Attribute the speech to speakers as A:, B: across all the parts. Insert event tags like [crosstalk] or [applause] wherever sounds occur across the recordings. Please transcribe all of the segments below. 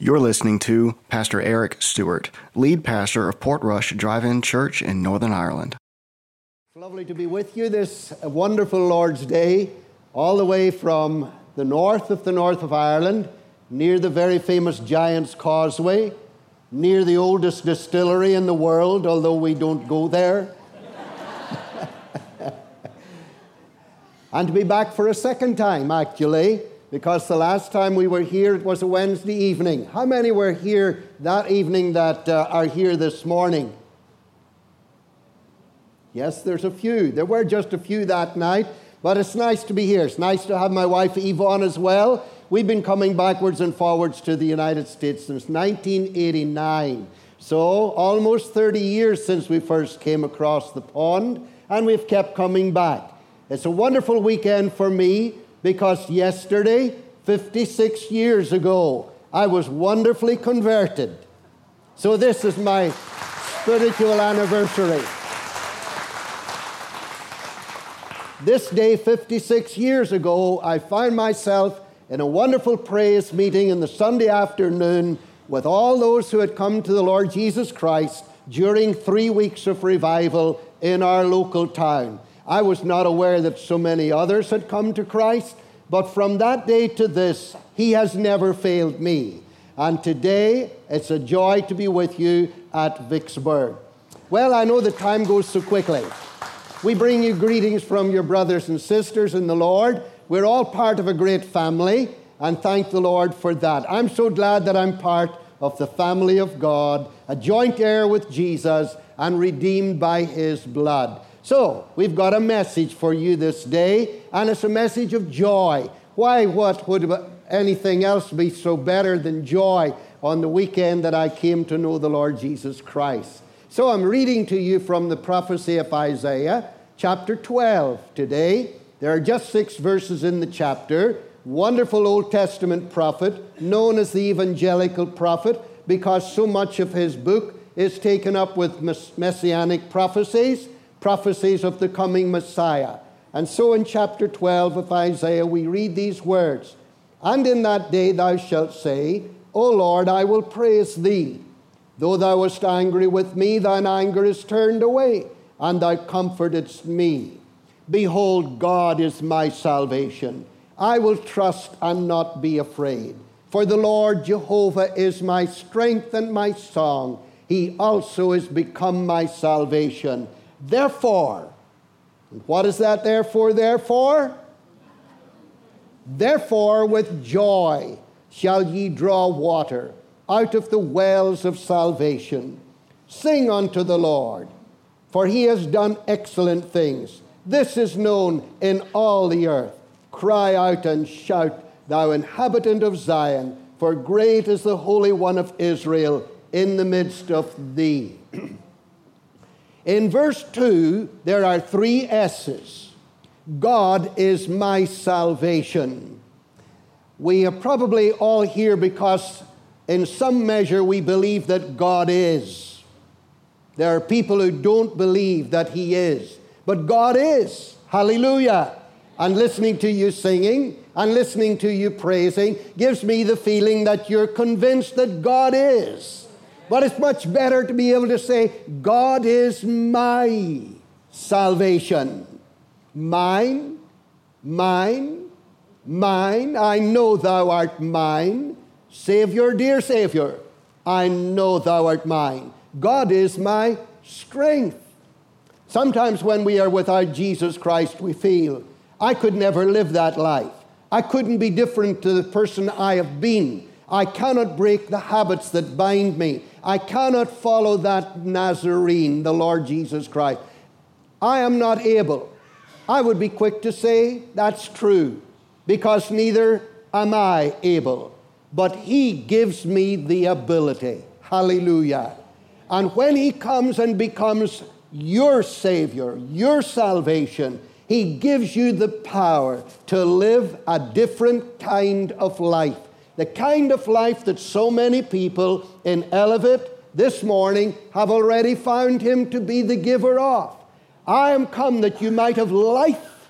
A: You're listening to Pastor Eric Stewart, lead pastor of Portrush Drive In Church in Northern Ireland.
B: Lovely to be with you this wonderful Lord's Day, all the way from the north of the north of Ireland, near the very famous Giant's Causeway, near the oldest distillery in the world, although we don't go there. [laughs] and to be back for a second time, actually because the last time we were here it was a Wednesday evening. How many were here that evening that uh, are here this morning? Yes, there's a few. There were just a few that night, but it's nice to be here. It's nice to have my wife Yvonne as well. We've been coming backwards and forwards to the United States since 1989. So, almost 30 years since we first came across the pond, and we've kept coming back. It's a wonderful weekend for me because yesterday, 56 years ago, I was wonderfully converted. So this is my spiritual anniversary. This day, 56 years ago, I found myself in a wonderful praise meeting in the Sunday afternoon with all those who had come to the Lord Jesus Christ during three weeks of revival in our local town. I was not aware that so many others had come to Christ, but from that day to this, He has never failed me. And today, it's a joy to be with you at Vicksburg. Well, I know the time goes so quickly. We bring you greetings from your brothers and sisters in the Lord. We're all part of a great family, and thank the Lord for that. I'm so glad that I'm part of the family of God, a joint heir with Jesus, and redeemed by His blood. So, we've got a message for you this day, and it's a message of joy. Why, what would anything else be so better than joy on the weekend that I came to know the Lord Jesus Christ? So, I'm reading to you from the prophecy of Isaiah, chapter 12 today. There are just six verses in the chapter. Wonderful Old Testament prophet, known as the evangelical prophet, because so much of his book is taken up with messianic prophecies prophecies of the coming Messiah. And so in chapter 12 of Isaiah, we read these words And in that day thou shalt say, O Lord, I will praise thee. Though thou wast angry with me, thine anger is turned away, and thou comfortedst me. Behold, God is my salvation. I will trust and not be afraid. For the Lord Jehovah is my strength and my song. He also is become my salvation. Therefore, what is that therefore, therefore? Therefore, with joy shall ye draw water out of the wells of salvation. Sing unto the Lord, for he has done excellent things. This is known in all the earth. Cry out and shout, thou inhabitant of Zion, for great is the Holy One of Israel in the midst of thee. [clears throat] In verse 2, there are three S's God is my salvation. We are probably all here because, in some measure, we believe that God is. There are people who don't believe that He is, but God is. Hallelujah. And listening to you singing and listening to you praising gives me the feeling that you're convinced that God is. But it's much better to be able to say, God is my salvation. Mine, mine, mine. I know thou art mine. Savior, dear Savior, I know thou art mine. God is my strength. Sometimes when we are without Jesus Christ, we feel, I could never live that life. I couldn't be different to the person I have been. I cannot break the habits that bind me. I cannot follow that Nazarene, the Lord Jesus Christ. I am not able. I would be quick to say that's true, because neither am I able. But He gives me the ability. Hallelujah. And when He comes and becomes your Savior, your salvation, He gives you the power to live a different kind of life the kind of life that so many people in Elevate this morning have already found him to be the giver of. I am come that you might have life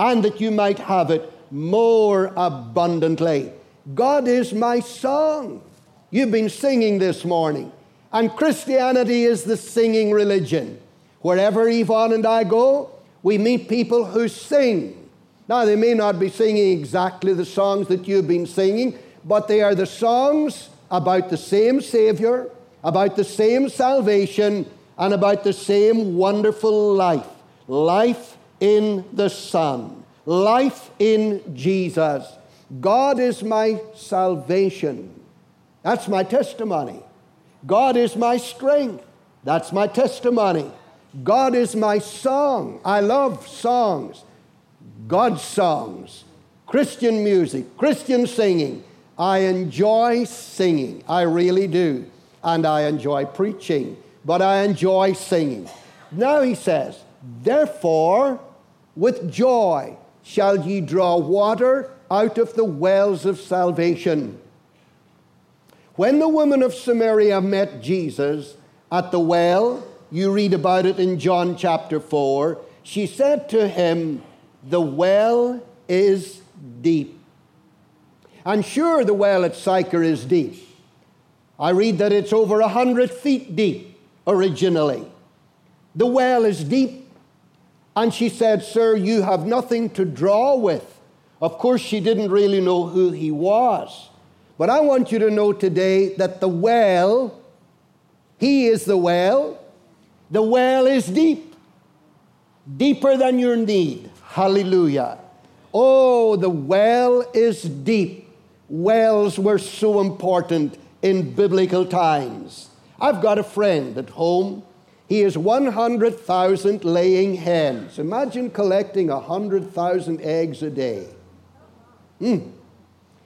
B: and that you might have it more abundantly. God is my song. You've been singing this morning. And Christianity is the singing religion. Wherever Yvonne and I go, we meet people who sing. Now, they may not be singing exactly the songs that you've been singing, but they are the songs about the same Savior, about the same salvation, and about the same wonderful life life in the Son, life in Jesus. God is my salvation. That's my testimony. God is my strength. That's my testimony. God is my song. I love songs, God's songs, Christian music, Christian singing. I enjoy singing. I really do. And I enjoy preaching, but I enjoy singing. Now he says, Therefore, with joy shall ye draw water out of the wells of salvation. When the woman of Samaria met Jesus at the well, you read about it in John chapter 4, she said to him, The well is deep. And sure, the well at Sychar is deep. I read that it's over a hundred feet deep originally. The well is deep. And she said, Sir, you have nothing to draw with. Of course, she didn't really know who he was. But I want you to know today that the well, He is the well, the well is deep, deeper than your need. Hallelujah. Oh, the well is deep. Wells were so important in biblical times. I've got a friend at home. He has 100,000 laying hens. Imagine collecting 100,000 eggs a day. Hmm.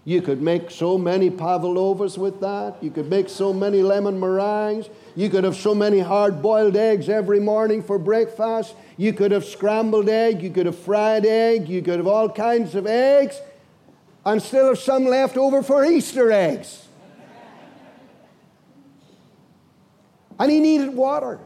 B: You could make so many pavlovas with that. You could make so many lemon meringues. You could have so many hard boiled eggs every morning for breakfast. You could have scrambled egg. You could have fried egg. You could have all kinds of eggs and still have some left over for Easter eggs. And he needed water.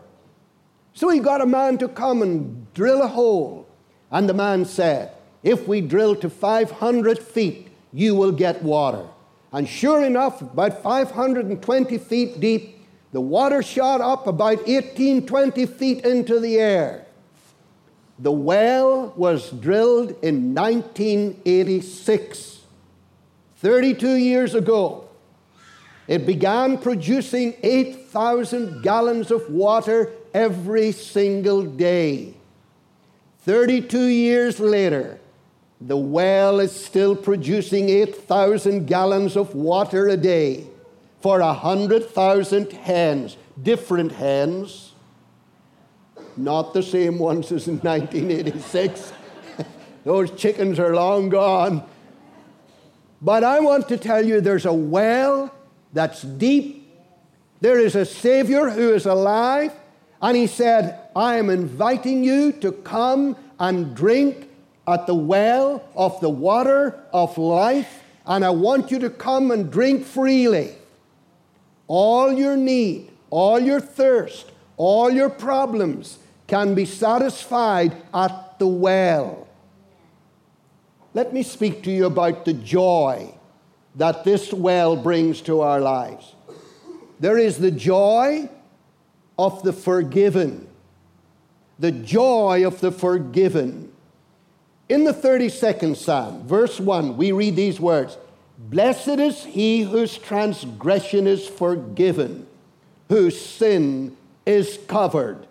B: So he got a man to come and drill a hole. And the man said, If we drill to 500 feet, you will get water. And sure enough, about 520 feet deep, the water shot up about 18, 20 feet into the air. The well was drilled in 1986, 32 years ago. It began producing 8,000 gallons of water every single day. 32 years later, the well is still producing 8,000 gallons of water a day for 100,000 hens, different hens, not the same ones as in 1986. [laughs] Those chickens are long gone. But I want to tell you there's a well that's deep. There is a Savior who is alive. And He said, I am inviting you to come and drink at the well of the water of life, and I want you to come and drink freely. All your need, all your thirst, all your problems can be satisfied at the well. Let me speak to you about the joy that this well brings to our lives. There is the joy of the forgiven, the joy of the forgiven. In the 32nd Psalm, verse 1, we read these words Blessed is he whose transgression is forgiven, whose sin is covered.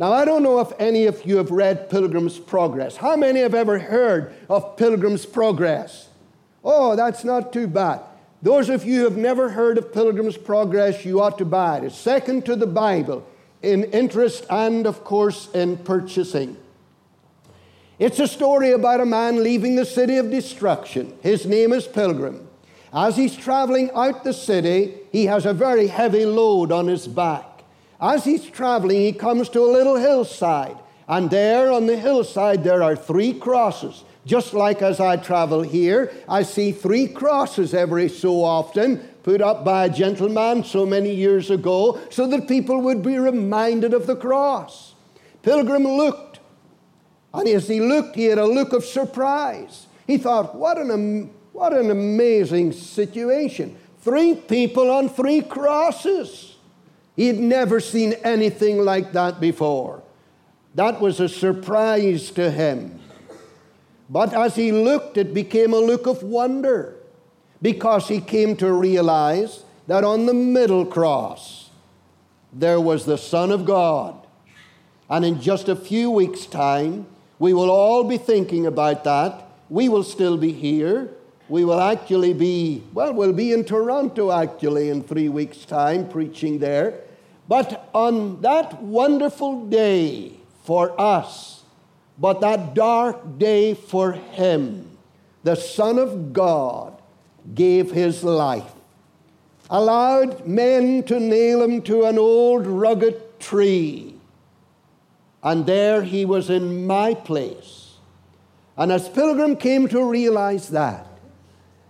B: Now, I don't know if any of you have read Pilgrim's Progress. How many have ever heard of Pilgrim's Progress? Oh, that's not too bad. Those of you who have never heard of Pilgrim's Progress, you ought to buy it. It's second to the Bible in interest and, of course, in purchasing. It's a story about a man leaving the city of destruction. His name is Pilgrim. As he's traveling out the city, he has a very heavy load on his back. As he's traveling, he comes to a little hillside. And there on the hillside, there are three crosses. Just like as I travel here, I see three crosses every so often put up by a gentleman so many years ago so that people would be reminded of the cross. Pilgrim looked and as he looked, he had a look of surprise. He thought, what an, what an amazing situation. Three people on three crosses. He'd never seen anything like that before. That was a surprise to him. But as he looked, it became a look of wonder because he came to realize that on the middle cross there was the Son of God. And in just a few weeks' time, we will all be thinking about that. We will still be here. We will actually be, well, we'll be in Toronto actually in three weeks' time preaching there. But on that wonderful day for us, but that dark day for him, the Son of God gave his life, allowed men to nail him to an old rugged tree, and there he was in my place. And as Pilgrim came to realize that,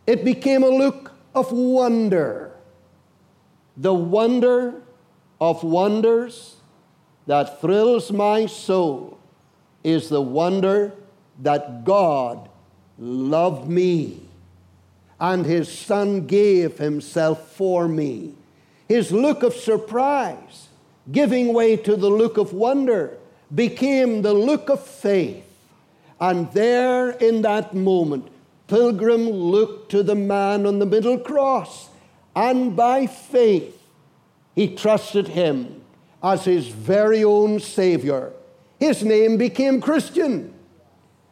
B: it became a look of wonder. The wonder of wonders that thrills my soul is the wonder that God loved me and his son gave himself for me. His look of surprise, giving way to the look of wonder, became the look of faith. And there in that moment, Pilgrim looked to the man on the middle cross, and by faith, he trusted him as his very own Savior. His name became Christian.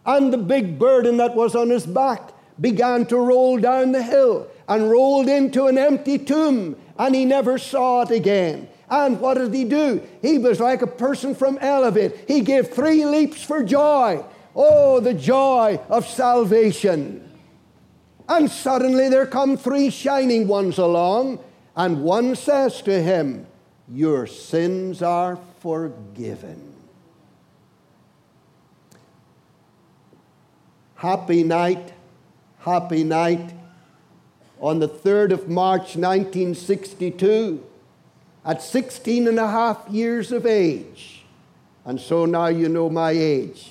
B: And the big burden that was on his back began to roll down the hill and rolled into an empty tomb, and he never saw it again. And what did he do? He was like a person from Elevate. He gave three leaps for joy. Oh, the joy of salvation. And suddenly there come three shining ones along, and one says to him, your sins are forgiven. Happy night, happy night. On the 3rd of March 1962, at 16 and a half years of age, and so now you know my age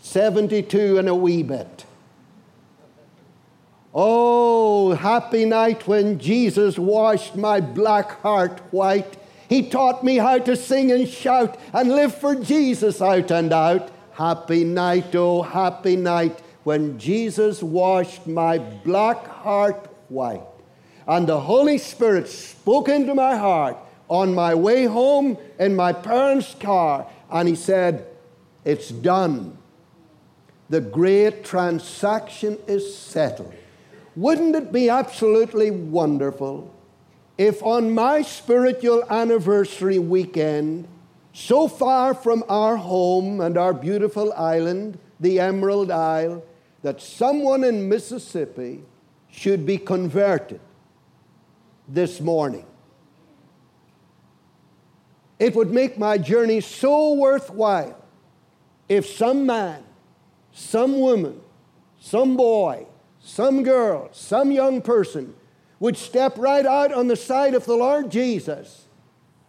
B: 72 and a wee bit. Oh, happy night when Jesus washed my black heart white. He taught me how to sing and shout and live for Jesus out and out. Happy night, oh, happy night when Jesus washed my black heart white. And the Holy Spirit spoke into my heart on my way home in my parents' car, and He said, It's done. The great transaction is settled. Wouldn't it be absolutely wonderful if on my spiritual anniversary weekend, so far from our home and our beautiful island, the Emerald Isle, that someone in Mississippi should be converted this morning? It would make my journey so worthwhile if some man, some woman, some boy, some girl, some young person would step right out on the side of the Lord Jesus,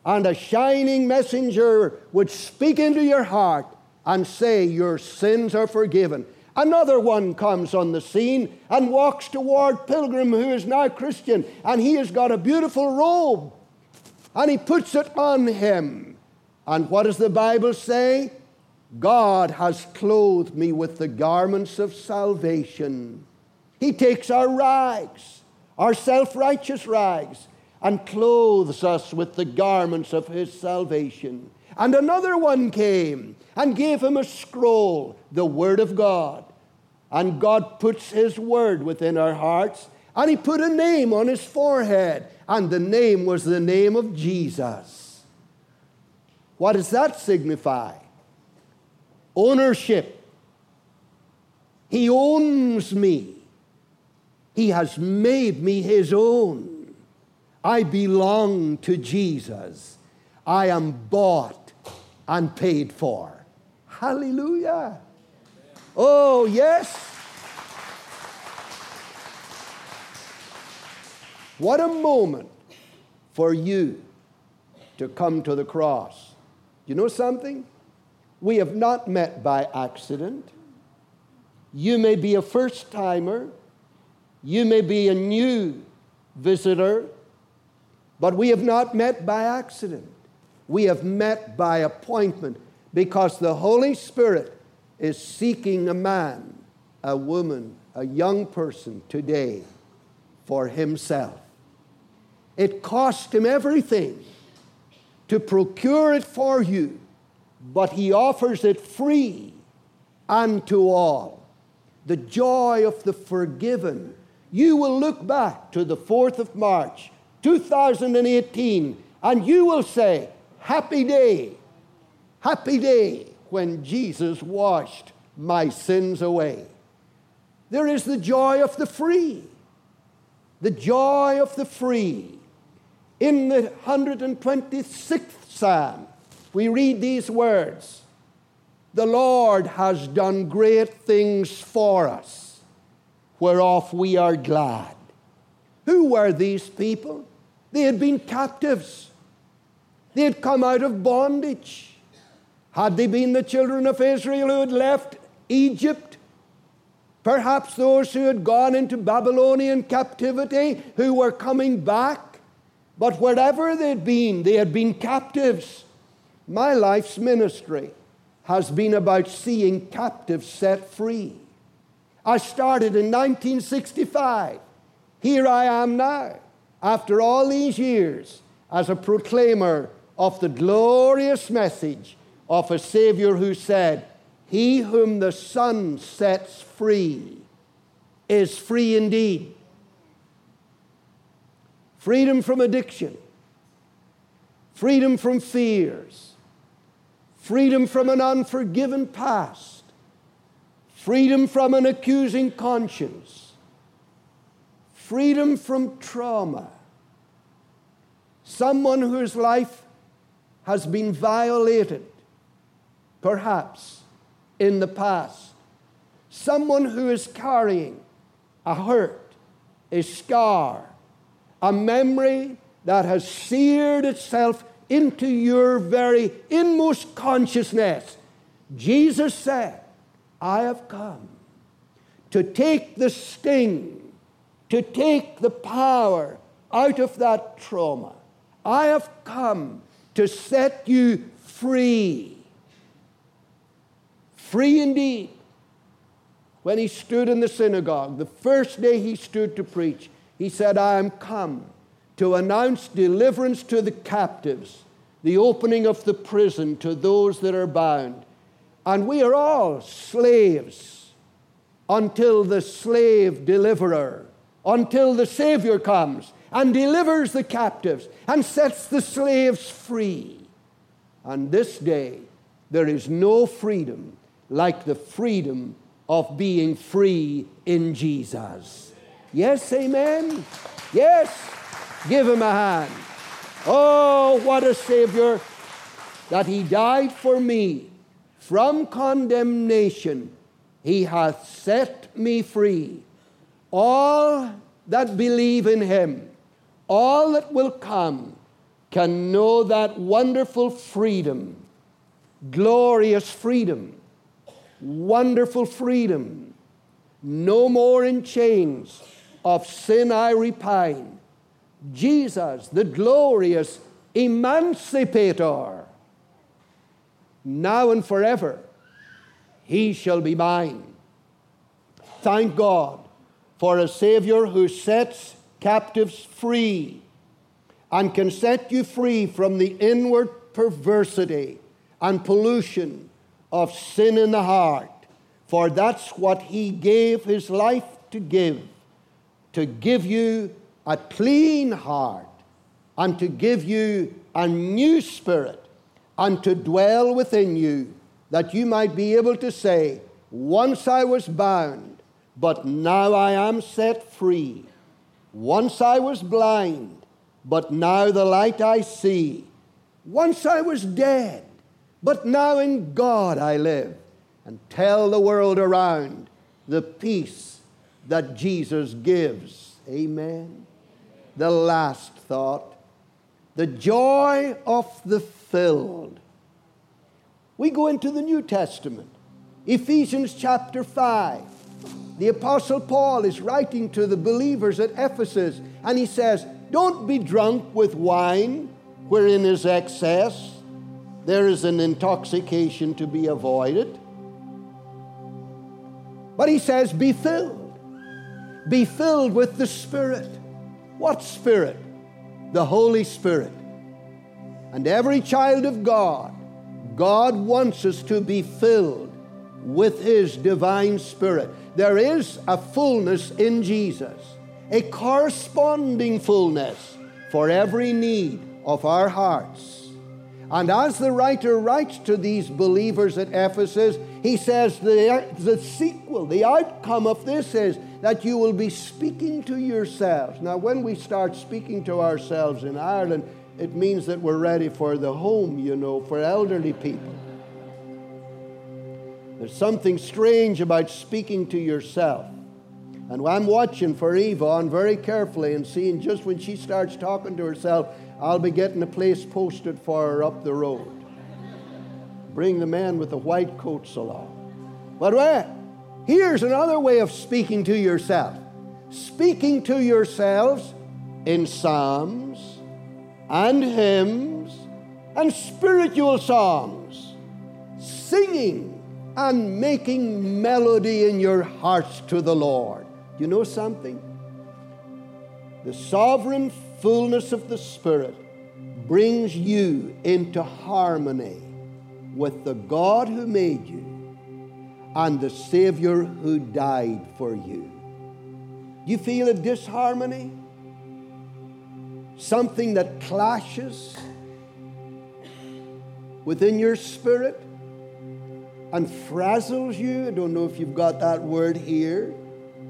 B: and a shining messenger would speak into your heart and say, Your sins are forgiven. Another one comes on the scene and walks toward Pilgrim, who is now Christian, and he has got a beautiful robe, and he puts it on him. And what does the Bible say? God has clothed me with the garments of salvation. He takes our rags, our self righteous rags, and clothes us with the garments of His salvation. And another one came and gave him a scroll, the Word of God. And God puts His Word within our hearts, and He put a name on His forehead, and the name was the name of Jesus. What does that signify? Ownership. He owns me. He has made me his own. I belong to Jesus. I am bought and paid for. Hallelujah. Oh, yes. What a moment for you to come to the cross. You know something? We have not met by accident. You may be a first timer You may be a new visitor, but we have not met by accident. We have met by appointment because the Holy Spirit is seeking a man, a woman, a young person today for himself. It cost him everything to procure it for you, but he offers it free unto all. The joy of the forgiven. You will look back to the 4th of March, 2018, and you will say, Happy day, happy day when Jesus washed my sins away. There is the joy of the free, the joy of the free. In the 126th Psalm, we read these words The Lord has done great things for us, whereof we are glad. Who were these people? They had been captives, they had come out of bondage. Had they been the children of Israel who had left Egypt? Perhaps those who had gone into Babylonian captivity who were coming back? But wherever they'd been, they had been captives. My life's ministry has been about seeing captives set free. I started in 1965. Here I am now, after all these years, as a proclaimer of the glorious message of a Savior who said, He whom the Son sets free is free indeed freedom from addiction, freedom from fears, freedom from an unforgiven past, freedom from an accusing conscience, freedom from trauma. Someone whose life has been violated, perhaps in the past. Someone who is carrying a hurt, a scar, a memory that has seared itself into your very inmost consciousness. Jesus said, I have come to take the sting, to take the power out of that trauma. I have come to set you free. Free indeed. When he stood in the synagogue, the first day he stood to preach, he said, I am come to announce deliverance to the captives, the opening of the prison to those that are bound. And we are all slaves until the slave deliverer, until the Savior comes and delivers the captives and sets the slaves free. And this day, there is no freedom like the freedom of being free in Jesus. Yes, amen. Yes, give him a hand. Oh, what a Savior that he died for me from condemnation. He hath set me free. All that believe in him, all that will come, can know that wonderful freedom, glorious freedom, wonderful freedom. No more in chains of sin I repine. Jesus, the glorious emancipator, now and forever, he shall be mine. Thank God for a Savior who sets captives free and can set you free from the inward perversity and pollution of sin in the heart. For that's what he gave his life to give to give you a clean heart and to give you a new spirit and to dwell within you, that you might be able to say, Once I was bound, but now I am set free. Once I was blind, but now the light I see. Once I was dead, but now in God I live. And tell the world around the peace that Jesus gives. Amen. The last thought the joy of the filled. We go into the New Testament, Ephesians chapter 5. The Apostle Paul is writing to the believers at Ephesus, and he says, Don't be drunk with wine, wherein is excess. There is an intoxication to be avoided. But he says, Be filled. Be filled with the Spirit. What Spirit? The Holy Spirit. And every child of God, God wants us to be filled with His divine Spirit. There is a fullness in Jesus, a corresponding fullness for every need of our hearts. And as the writer writes to these believers at Ephesus, he says the, the sequel, the outcome of this is that you will be speaking to yourselves. Now, when we start speaking to ourselves in Ireland, it means that we're ready for the home, you know, for elderly people. There's something strange about speaking to yourself. And I'm watching for Yvonne very carefully and seeing just when she starts talking to herself, I'll be getting a place posted for her up the road. Bring the man with the white coats along. But wait, here's another way of speaking to yourself speaking to yourselves in psalms and hymns and spiritual songs, singing and making melody in your hearts to the Lord. You know something? The sovereign fullness of the Spirit brings you into harmony with the God who made you and the Savior who died for you. You feel a disharmony? Something that clashes within your spirit? And frazzles you. I don't know if you've got that word here,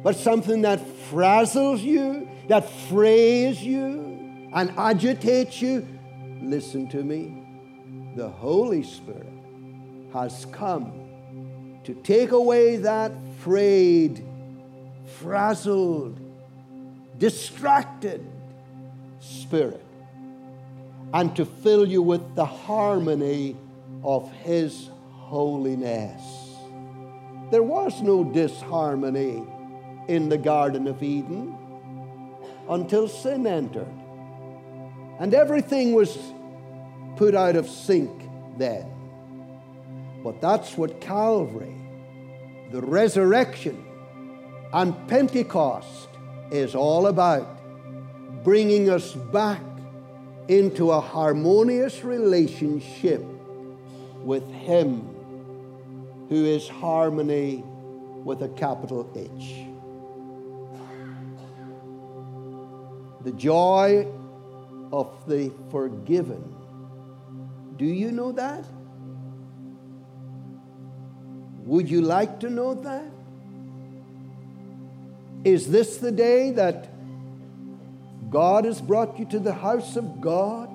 B: but something that frazzles you, that frays you, and agitates you. Listen to me. The Holy Spirit has come to take away that frayed, frazzled, distracted spirit and to fill you with the harmony of His holiness. There was no disharmony in the Garden of Eden until sin entered. And everything was put out of sync then. But that's what Calvary, the resurrection, and Pentecost is all about bringing us back into a harmonious relationship with Him who is harmony with a capital H. The joy of the forgiven. Do you know that? Would you like to know that? Is this the day that God has brought you to the house of God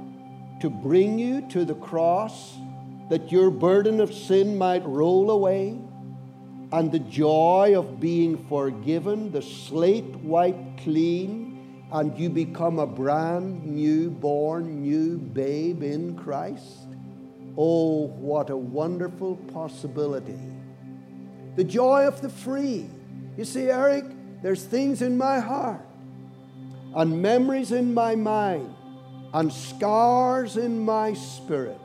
B: to bring you to the cross? That your burden of sin might roll away and the joy of being forgiven, the slate wiped clean, and you become a brand new born, new babe in Christ. Oh, what a wonderful possibility. The joy of the free. You see, Eric, there's things in my heart and memories in my mind and scars in my spirit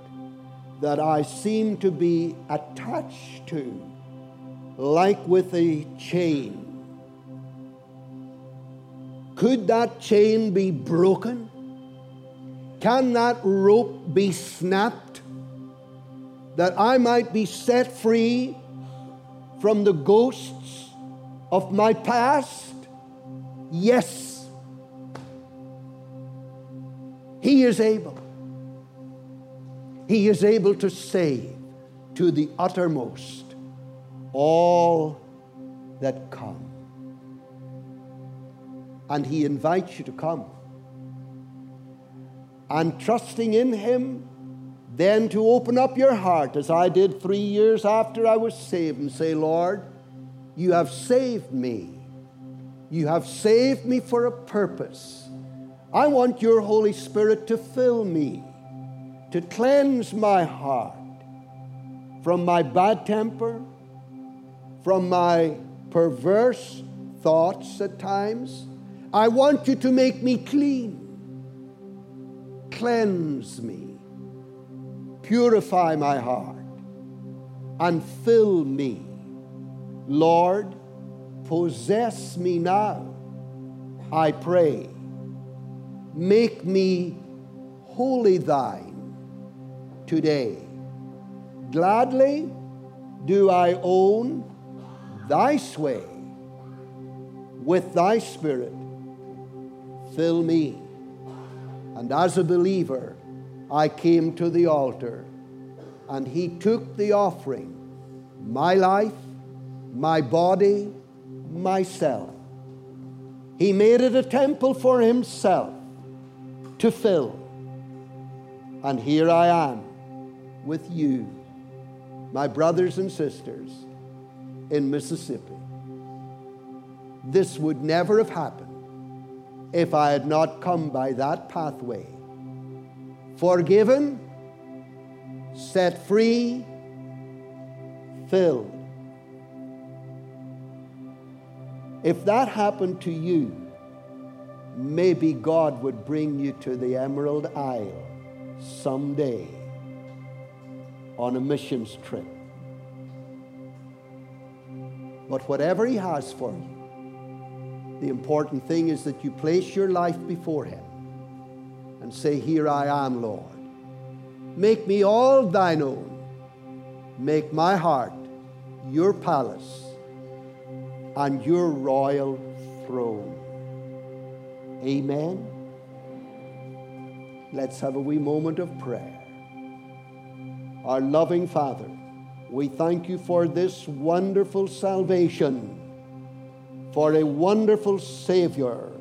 B: that I seem to be attached to, like with a chain. Could that chain be broken? Can that rope be snapped that I might be set free from the ghosts of my past? Yes. He is able. He is able to save to the uttermost all that come. And He invites you to come. And trusting in Him, then to open up your heart, as I did three years after I was saved, and say, Lord, you have saved me. You have saved me for a purpose. I want your Holy Spirit to fill me to cleanse my heart from my bad temper, from my perverse thoughts at times. I want you to make me clean. Cleanse me. Purify my heart. And fill me. Lord, possess me now. I pray. Make me wholly thine today. Gladly do I own thy sway with thy spirit. Fill me. And as a believer, I came to the altar, and he took the offering my life, my body, myself. He made it a temple for himself to fill. And here I am with you, my brothers and sisters in Mississippi. This would never have happened if I had not come by that pathway. Forgiven, set free, filled. If that happened to you, maybe God would bring you to the Emerald Isle someday on a missions trip. But whatever He has for you, the important thing is that you place your life before Him and say, Here I am, Lord. Make me all thine own. Make my heart your palace and your royal throne. Amen. Let's have a wee moment of prayer. Our loving Father, we thank you for this wonderful salvation, for a wonderful Savior,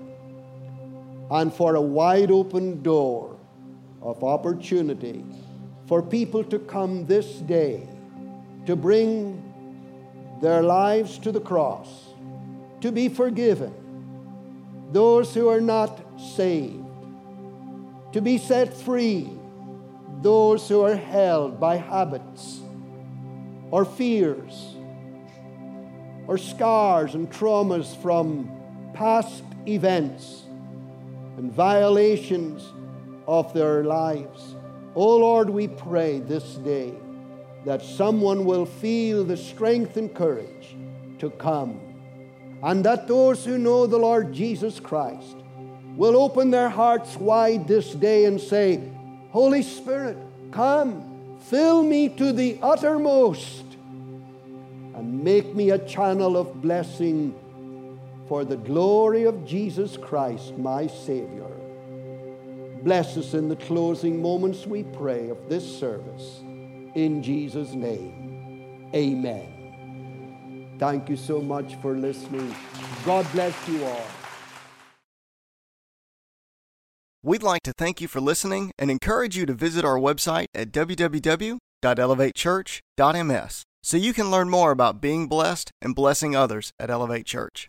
B: and for a wide open door of opportunity for people to come this day to bring their lives to the cross, to be forgiven. Those who are not saved, to be set free. Those who are held by habits or fears or scars and traumas from past events and violations of their lives. Oh Lord, we pray this day that someone will feel the strength and courage to come, and that those who know the Lord Jesus Christ will open their hearts wide this day and say, Holy Spirit, come, fill me to the uttermost, and make me a channel of blessing for the glory of Jesus Christ, my Savior. Bless us in the closing moments, we pray, of this service. In Jesus' name, amen. Thank you so much for listening. God bless you all.
A: We'd like to thank you for listening and encourage you to visit our website at www.elevatechurch.ms so you can learn more about being blessed and blessing others at Elevate Church.